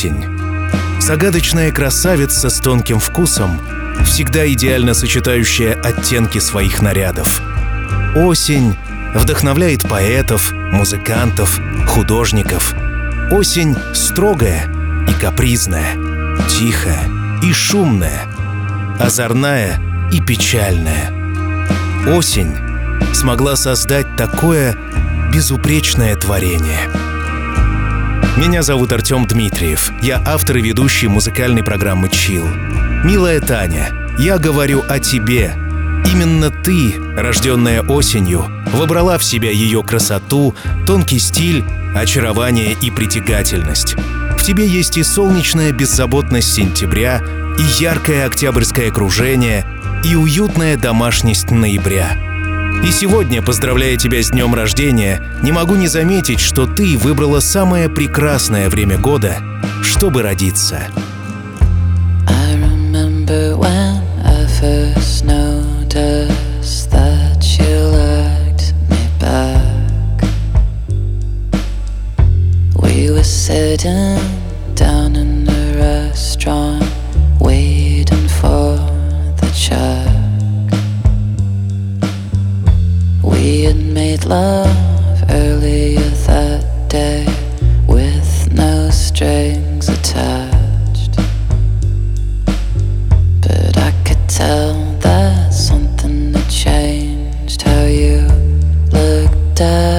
Осень. Загадочная красавица с тонким вкусом, всегда идеально сочетающая оттенки своих нарядов. Осень вдохновляет поэтов, музыкантов, художников. Осень строгая и капризная, тихая и шумная, озорная и печальная. Осень смогла создать такое безупречное творение. Меня зовут Артем Дмитриев. Я автор и ведущий музыкальной программы «Чил». Милая Таня, я говорю о тебе. Именно ты, рожденная осенью, выбрала в себя ее красоту, тонкий стиль, очарование и притягательность. В тебе есть и солнечная беззаботность сентября, и яркое октябрьское окружение, и уютная домашность ноября — и сегодня, поздравляя тебя с днем рождения, не могу не заметить, что ты выбрала самое прекрасное время года, чтобы родиться. Sitting kita.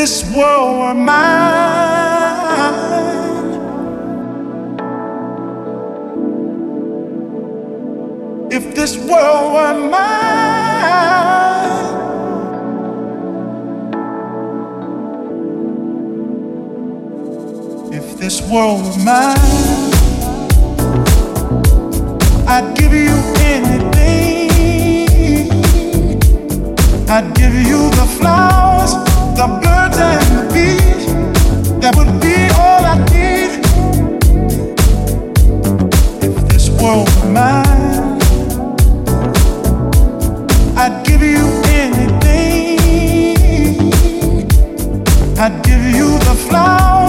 this world were mine, if this world were mine, if this world were mine, I'd give you anything. I'd give you the flowers the that would be all I need. If this world were mine, I'd give you anything. I'd give you the flowers.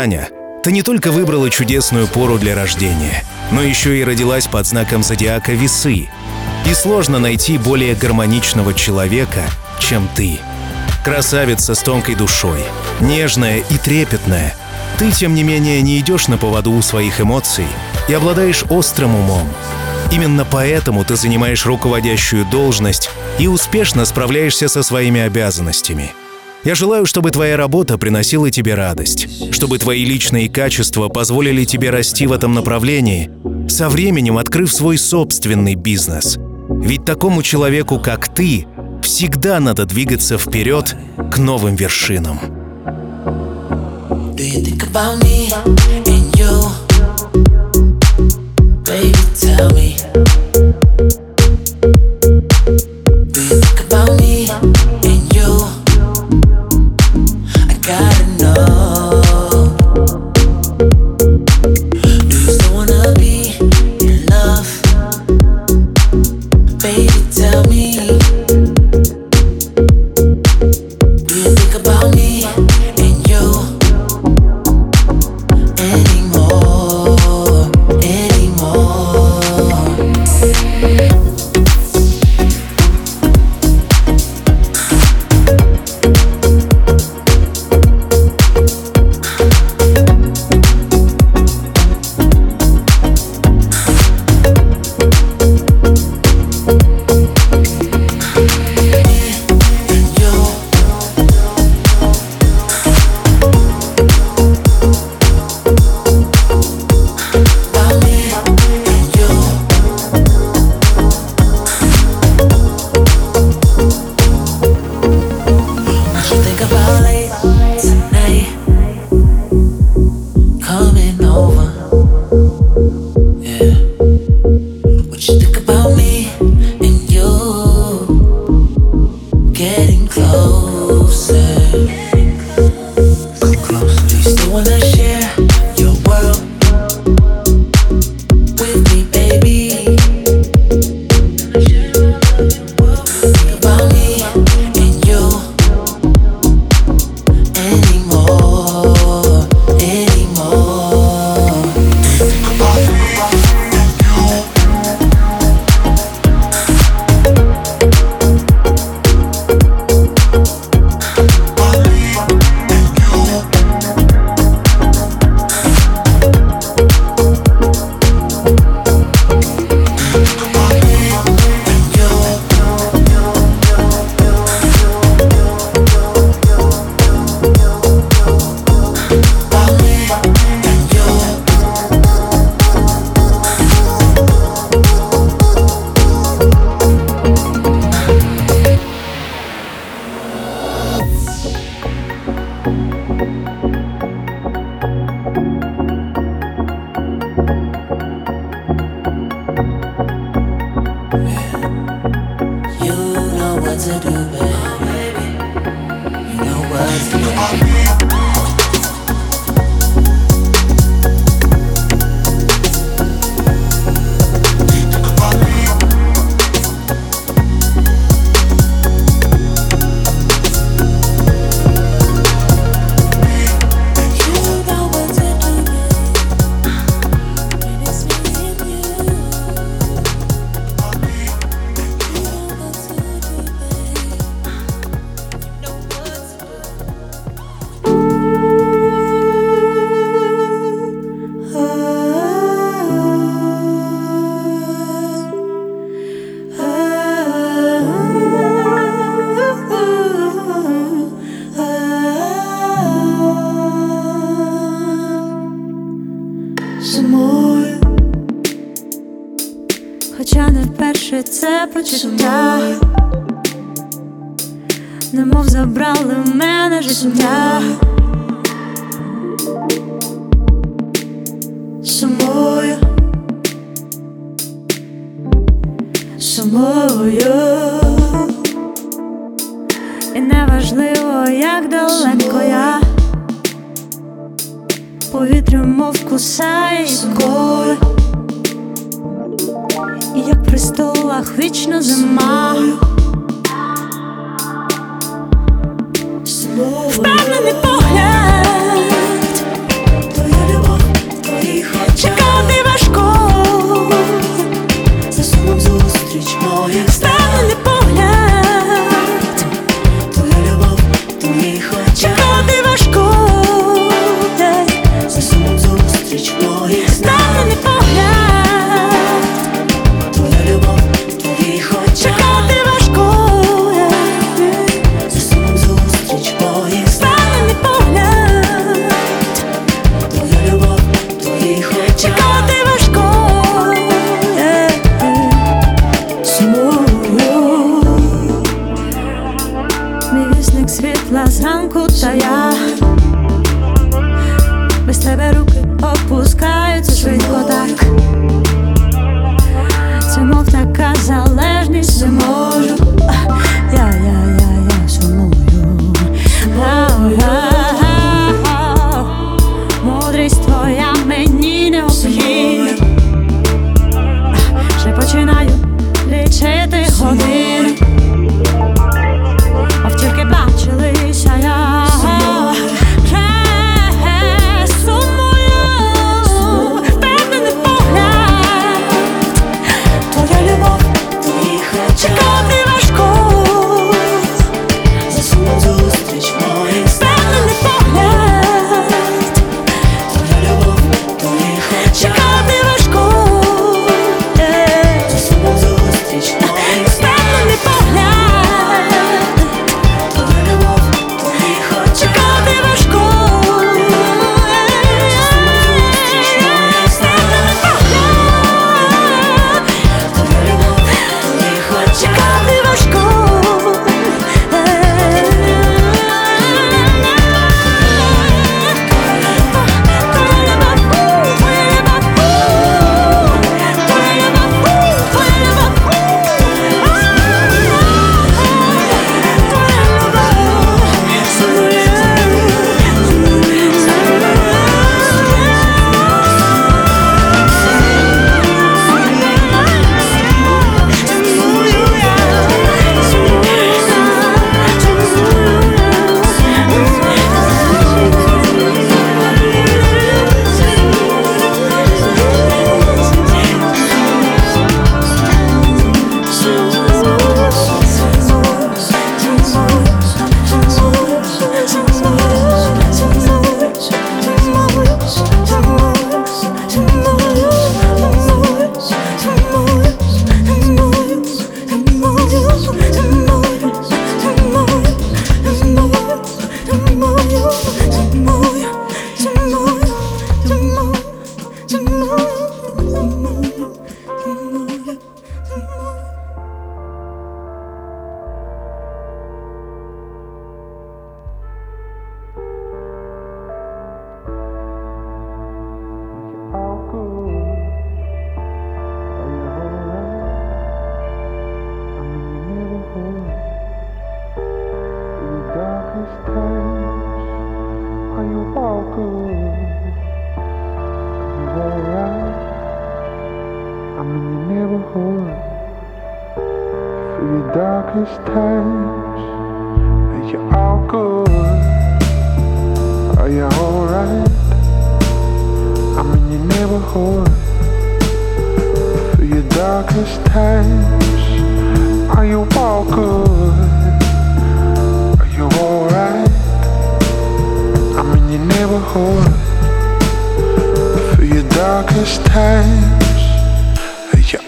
Таня, ты не только выбрала чудесную пору для рождения, но еще и родилась под знаком зодиака Весы. И сложно найти более гармоничного человека, чем ты. Красавица с тонкой душой, нежная и трепетная. Ты, тем не менее, не идешь на поводу у своих эмоций и обладаешь острым умом. Именно поэтому ты занимаешь руководящую должность и успешно справляешься со своими обязанностями – я желаю, чтобы твоя работа приносила тебе радость, чтобы твои личные качества позволили тебе расти в этом направлении, со временем открыв свой собственный бизнес. Ведь такому человеку, как ты, всегда надо двигаться вперед к новым вершинам. Baby, tell me.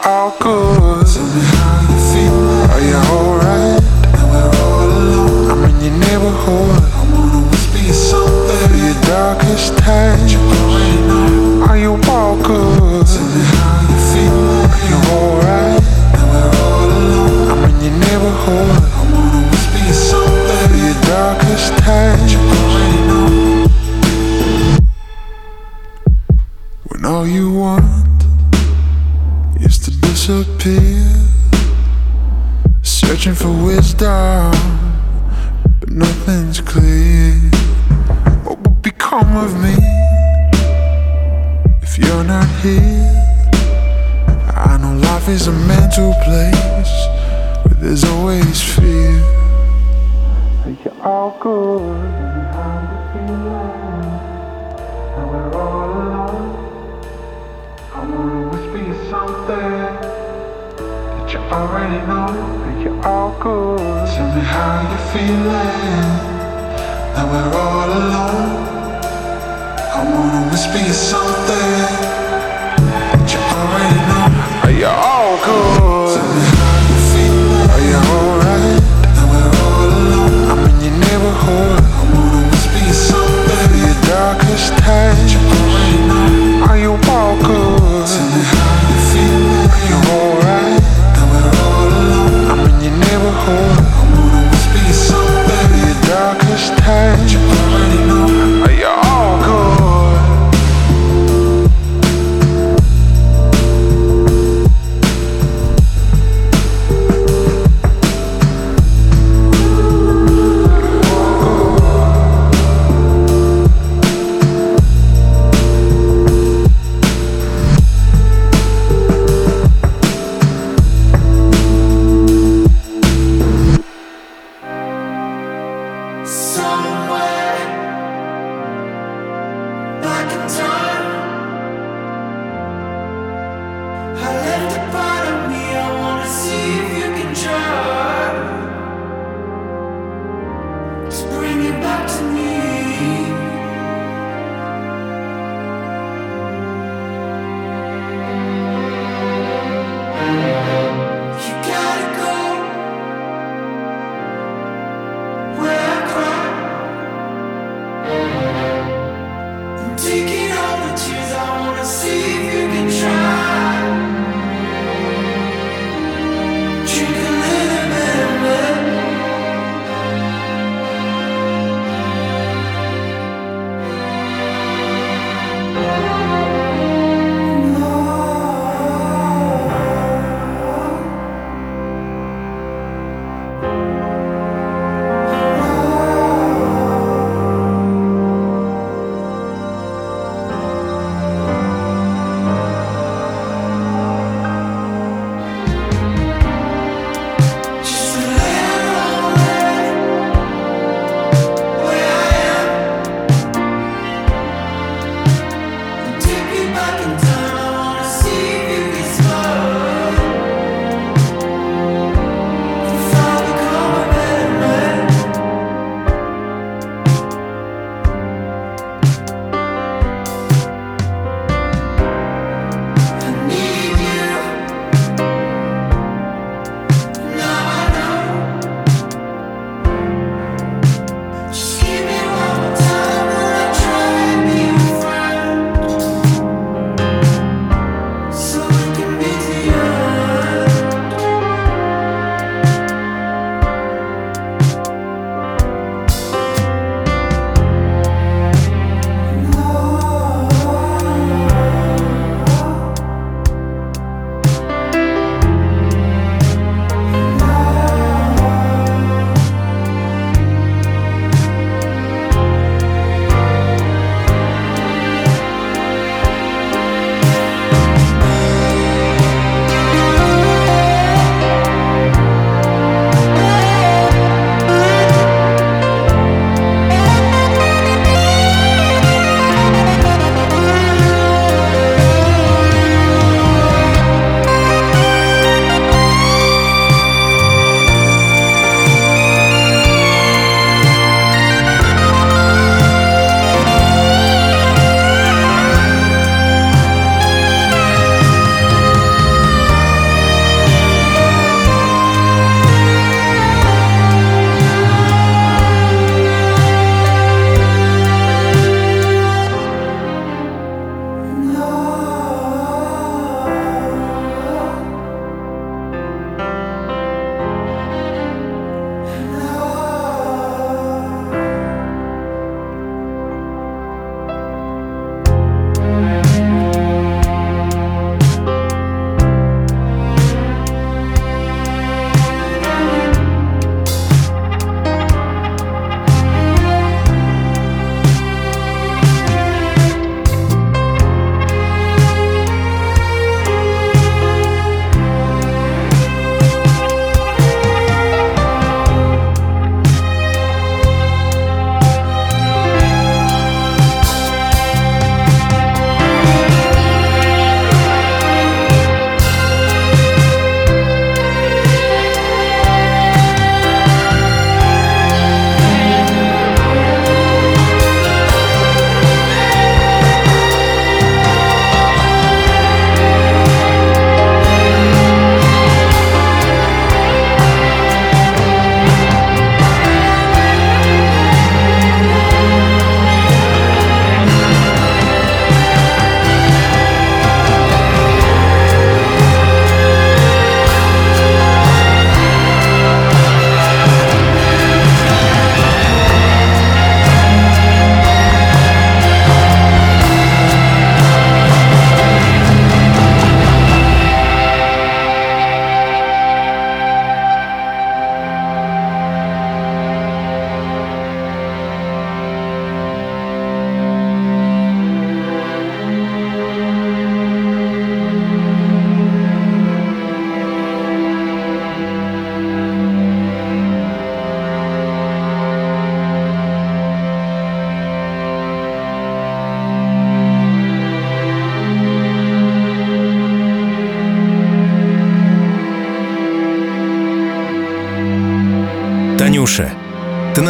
All good?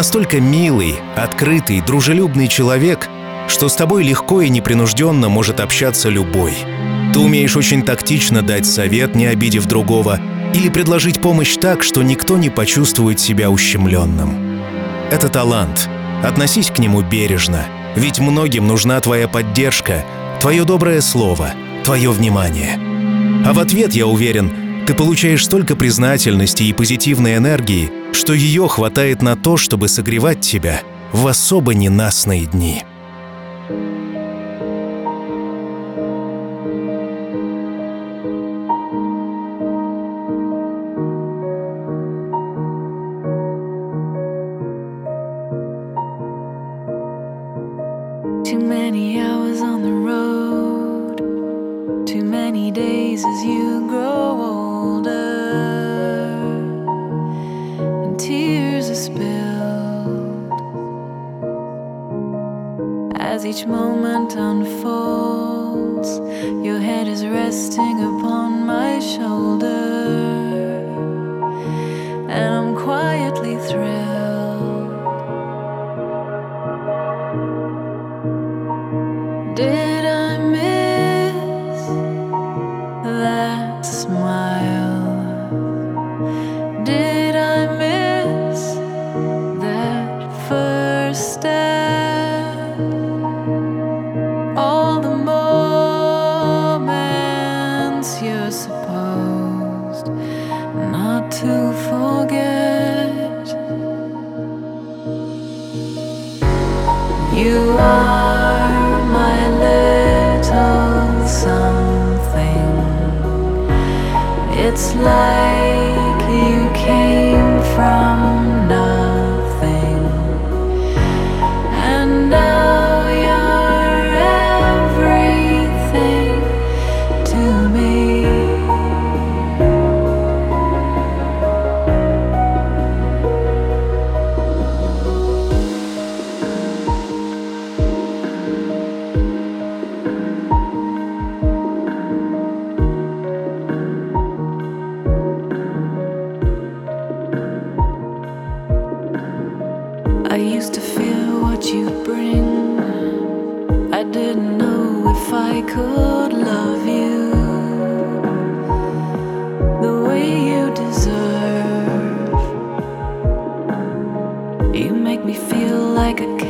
Настолько милый, открытый, дружелюбный человек, что с тобой легко и непринужденно может общаться любой. Ты умеешь очень тактично дать совет, не обидев другого, или предложить помощь так, что никто не почувствует себя ущемленным. Это талант. Относись к нему бережно, ведь многим нужна твоя поддержка, твое доброе слово, твое внимание. А в ответ, я уверен, ты получаешь столько признательности и позитивной энергии, что ее хватает на то, чтобы согревать тебя в особо ненастные дни. Used to fear what you bring. I didn't know if I could love you the way you deserve. You make me feel like a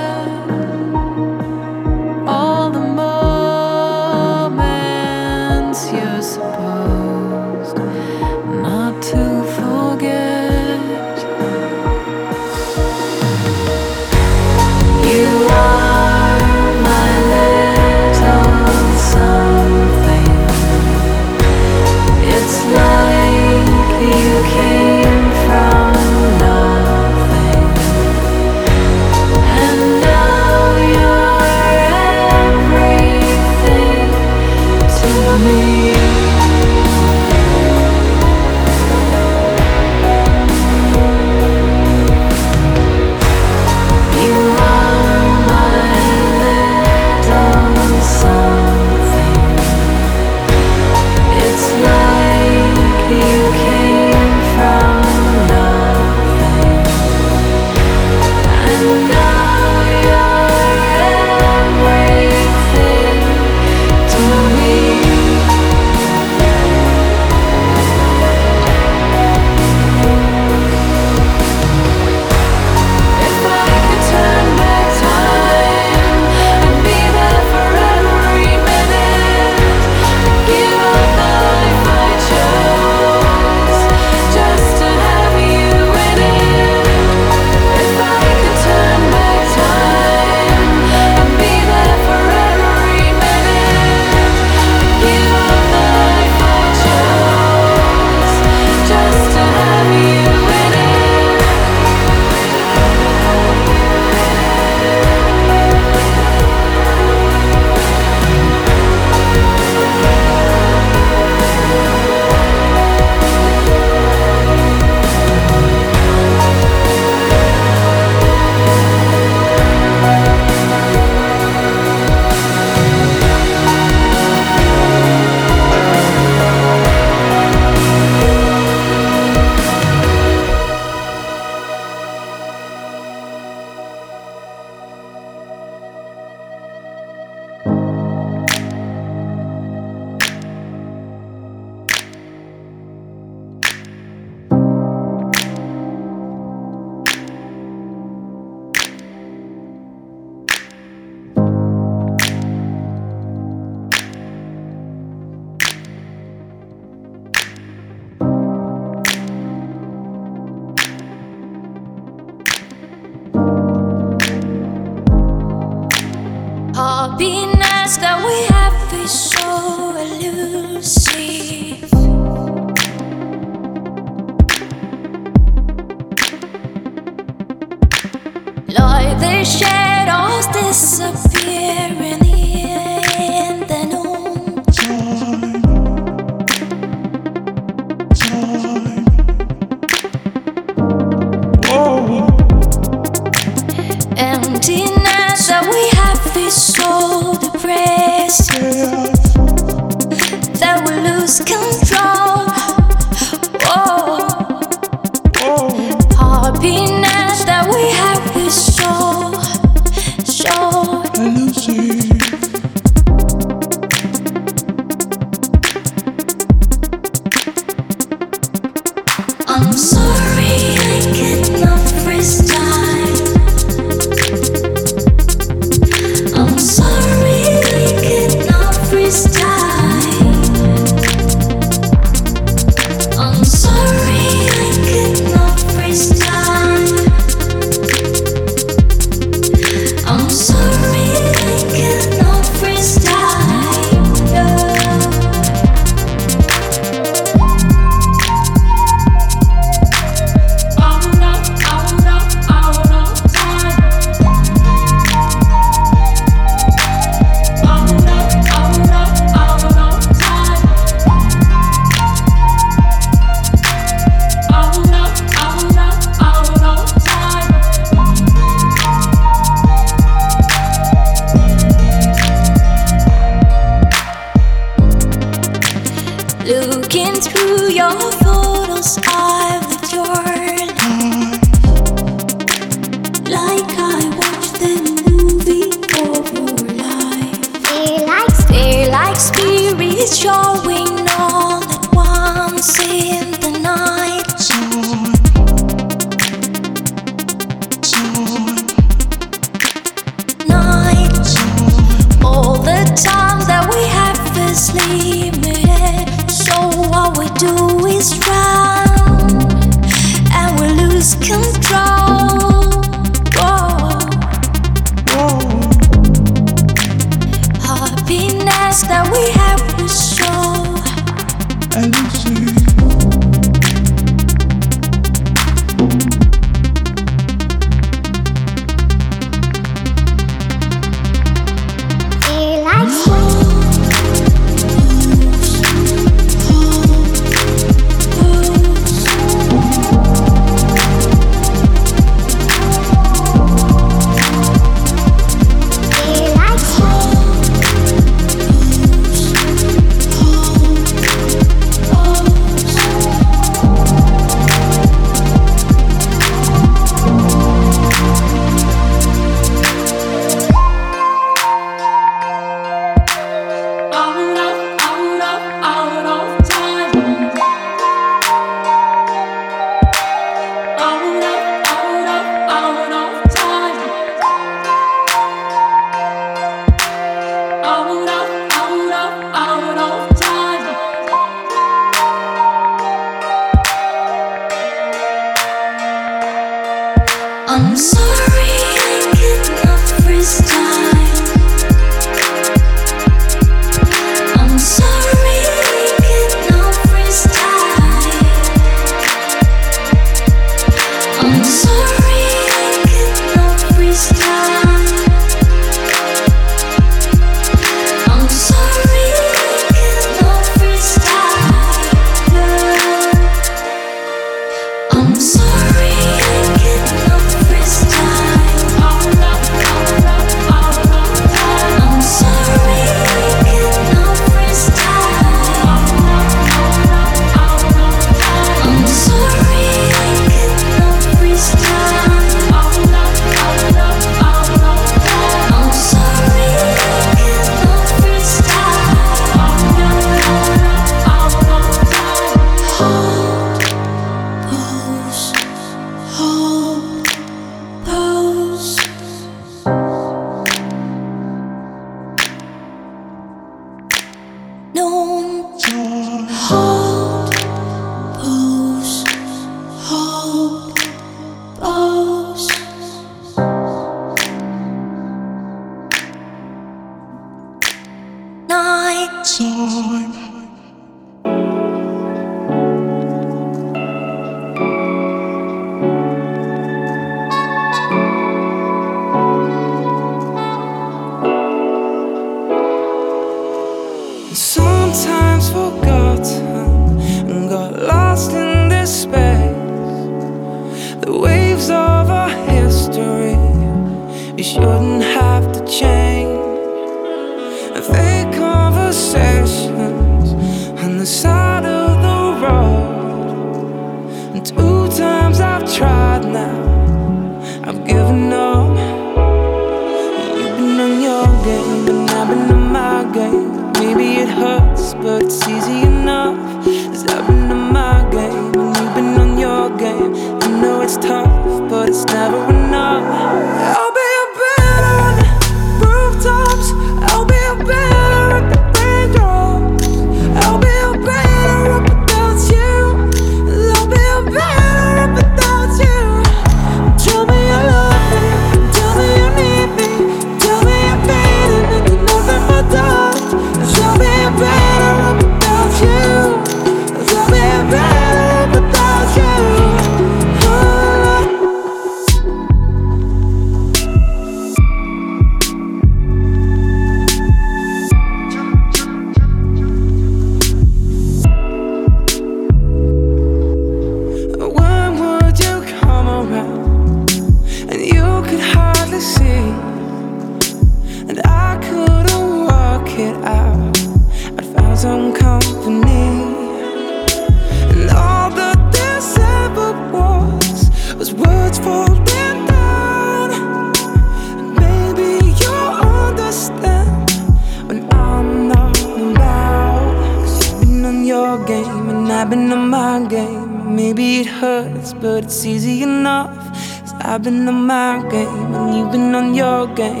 Game.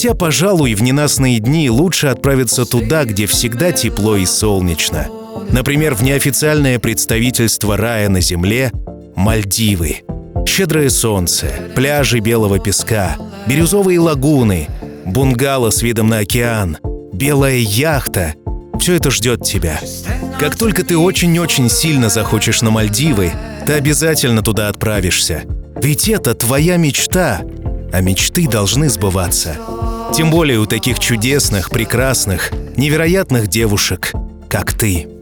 Хотя, пожалуй, в ненастные дни лучше отправиться туда, где всегда тепло и солнечно. Например, в неофициальное представительство рая на земле – Мальдивы. Щедрое солнце, пляжи белого песка, бирюзовые лагуны, бунгало с видом на океан, белая яхта – все это ждет тебя. Как только ты очень-очень сильно захочешь на Мальдивы, ты обязательно туда отправишься. Ведь это твоя мечта, а мечты должны сбываться. Тем более у таких чудесных, прекрасных, невероятных девушек, как ты.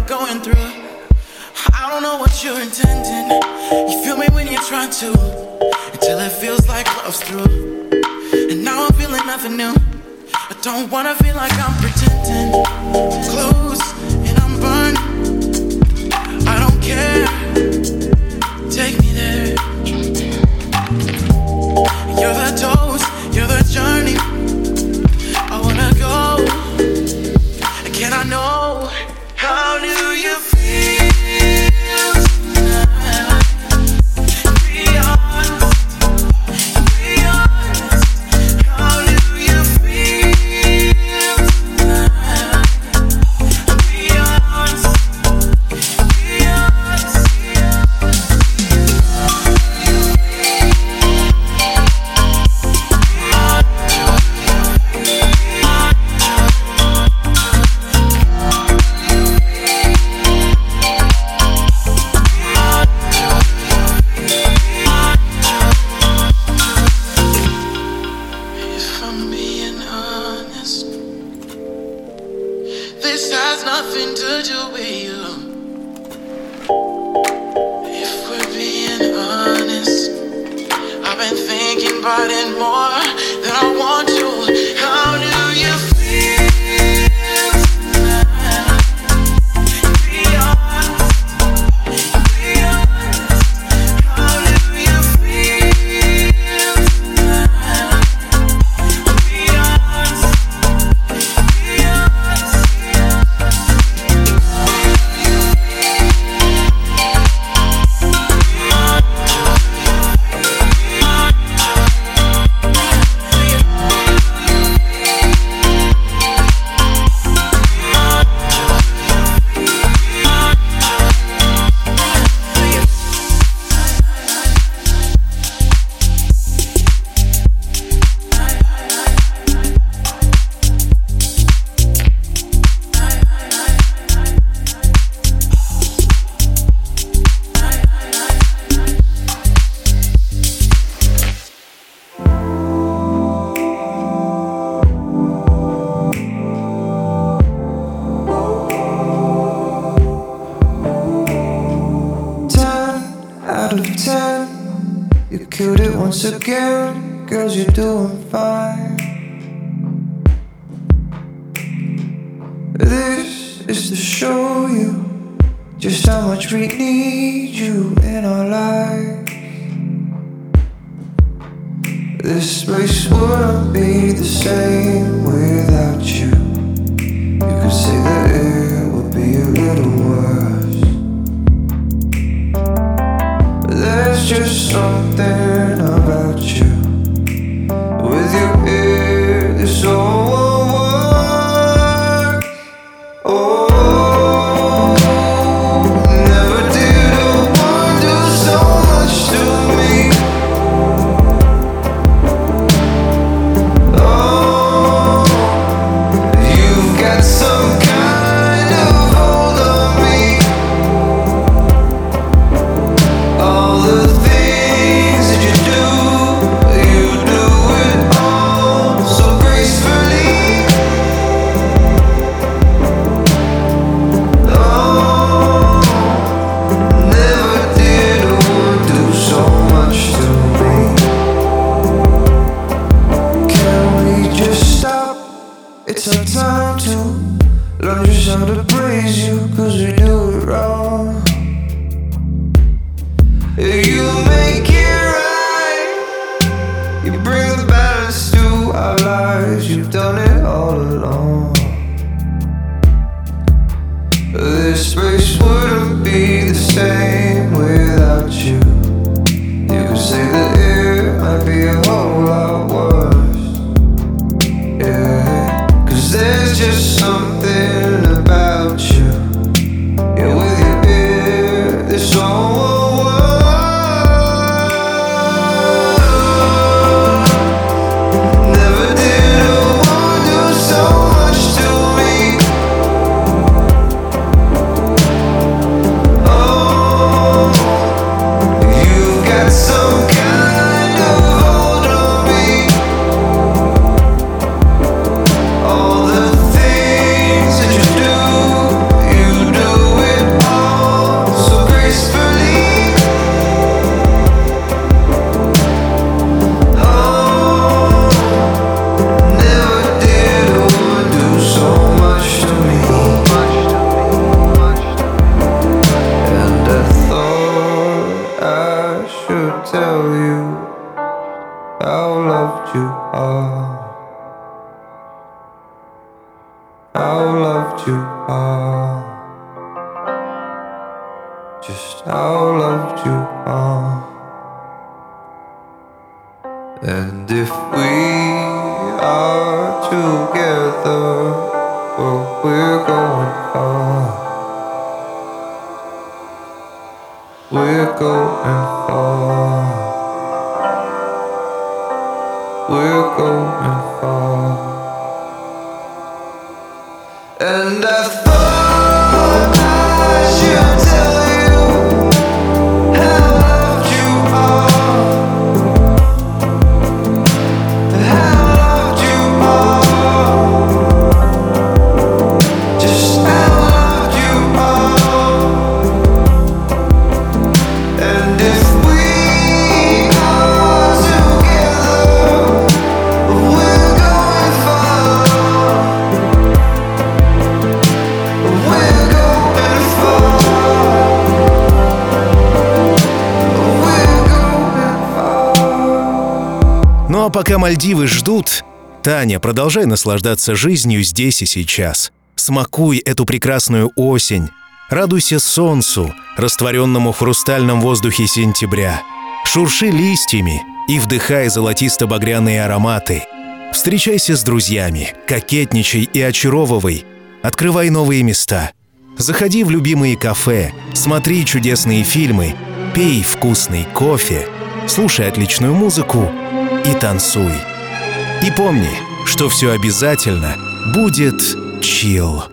I'm going through. I don't know what you're intending. You feel me when you're trying to, until it feels like love's through. And now I'm feeling nothing new. I don't wanna feel like I'm pretending. Close and I'm burned. I don't care. Time to learn how to praise you, cause we do it wrong. You make it right, you bring the balance to our lives, you've done it all along. This space wouldn't be the same without you. You could say the пока Мальдивы ждут, Таня, продолжай наслаждаться жизнью здесь и сейчас. Смакуй эту прекрасную осень. Радуйся солнцу, растворенному в хрустальном воздухе сентября. Шурши листьями и вдыхай золотисто-багряные ароматы. Встречайся с друзьями, кокетничай и очаровывай. Открывай новые места. Заходи в любимые кафе, смотри чудесные фильмы, пей вкусный кофе, слушай отличную музыку и танцуй. И помни, что все обязательно будет чил.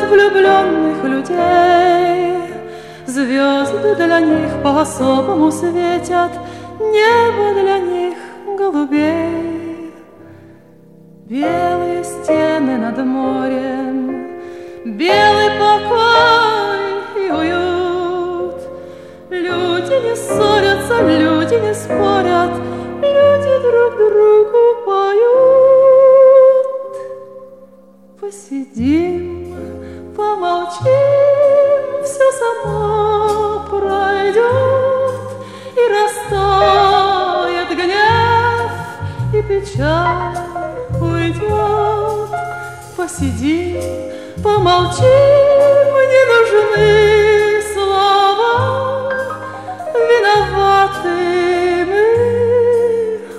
Город влюбленных людей. Звезды для них по-особому светят. Небо для них голубей. Белые стены над морем. Белый покой и уют. Люди не ссорятся, люди не спорят. Люди друг другу поют. Посидим, помолчим Все само пройдет И растает гнев И печаль уйдет Посидим, помолчим Не нужны слова Виноваты мы,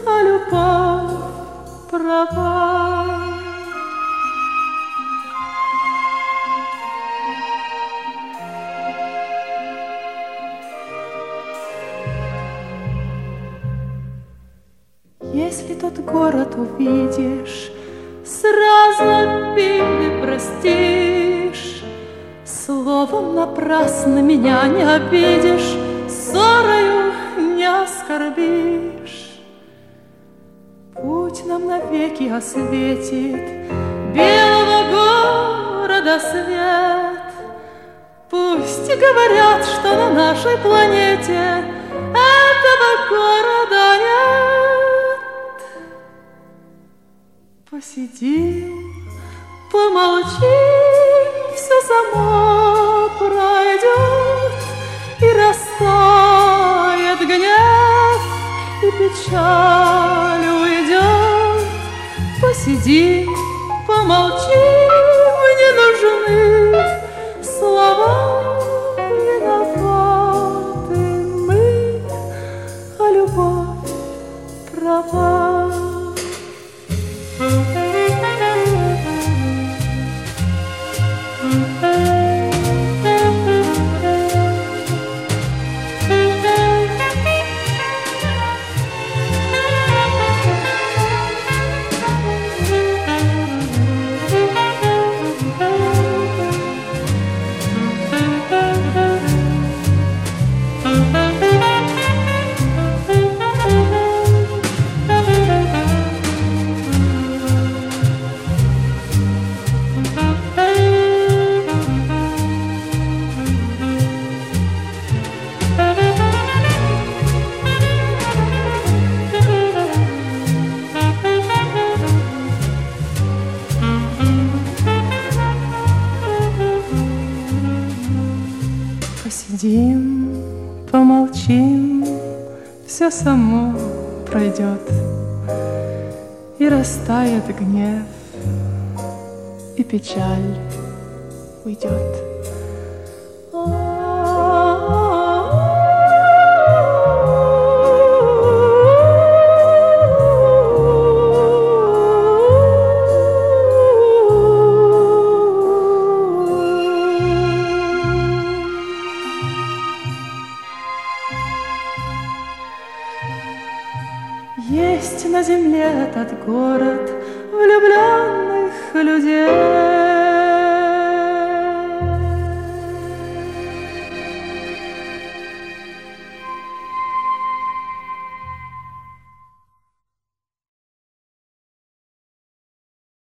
а любовь права. Город увидишь, Сразу обиды простишь. Словом напрасно меня не обидишь, Ссорою не оскорбишь. Путь нам навеки осветит Белого города свет. Пусть говорят, что на нашей планете Этого города нет. Посидим, помолчим, все само пройдет И растает гнев, и печаль уйдет. Посидим, помолчим,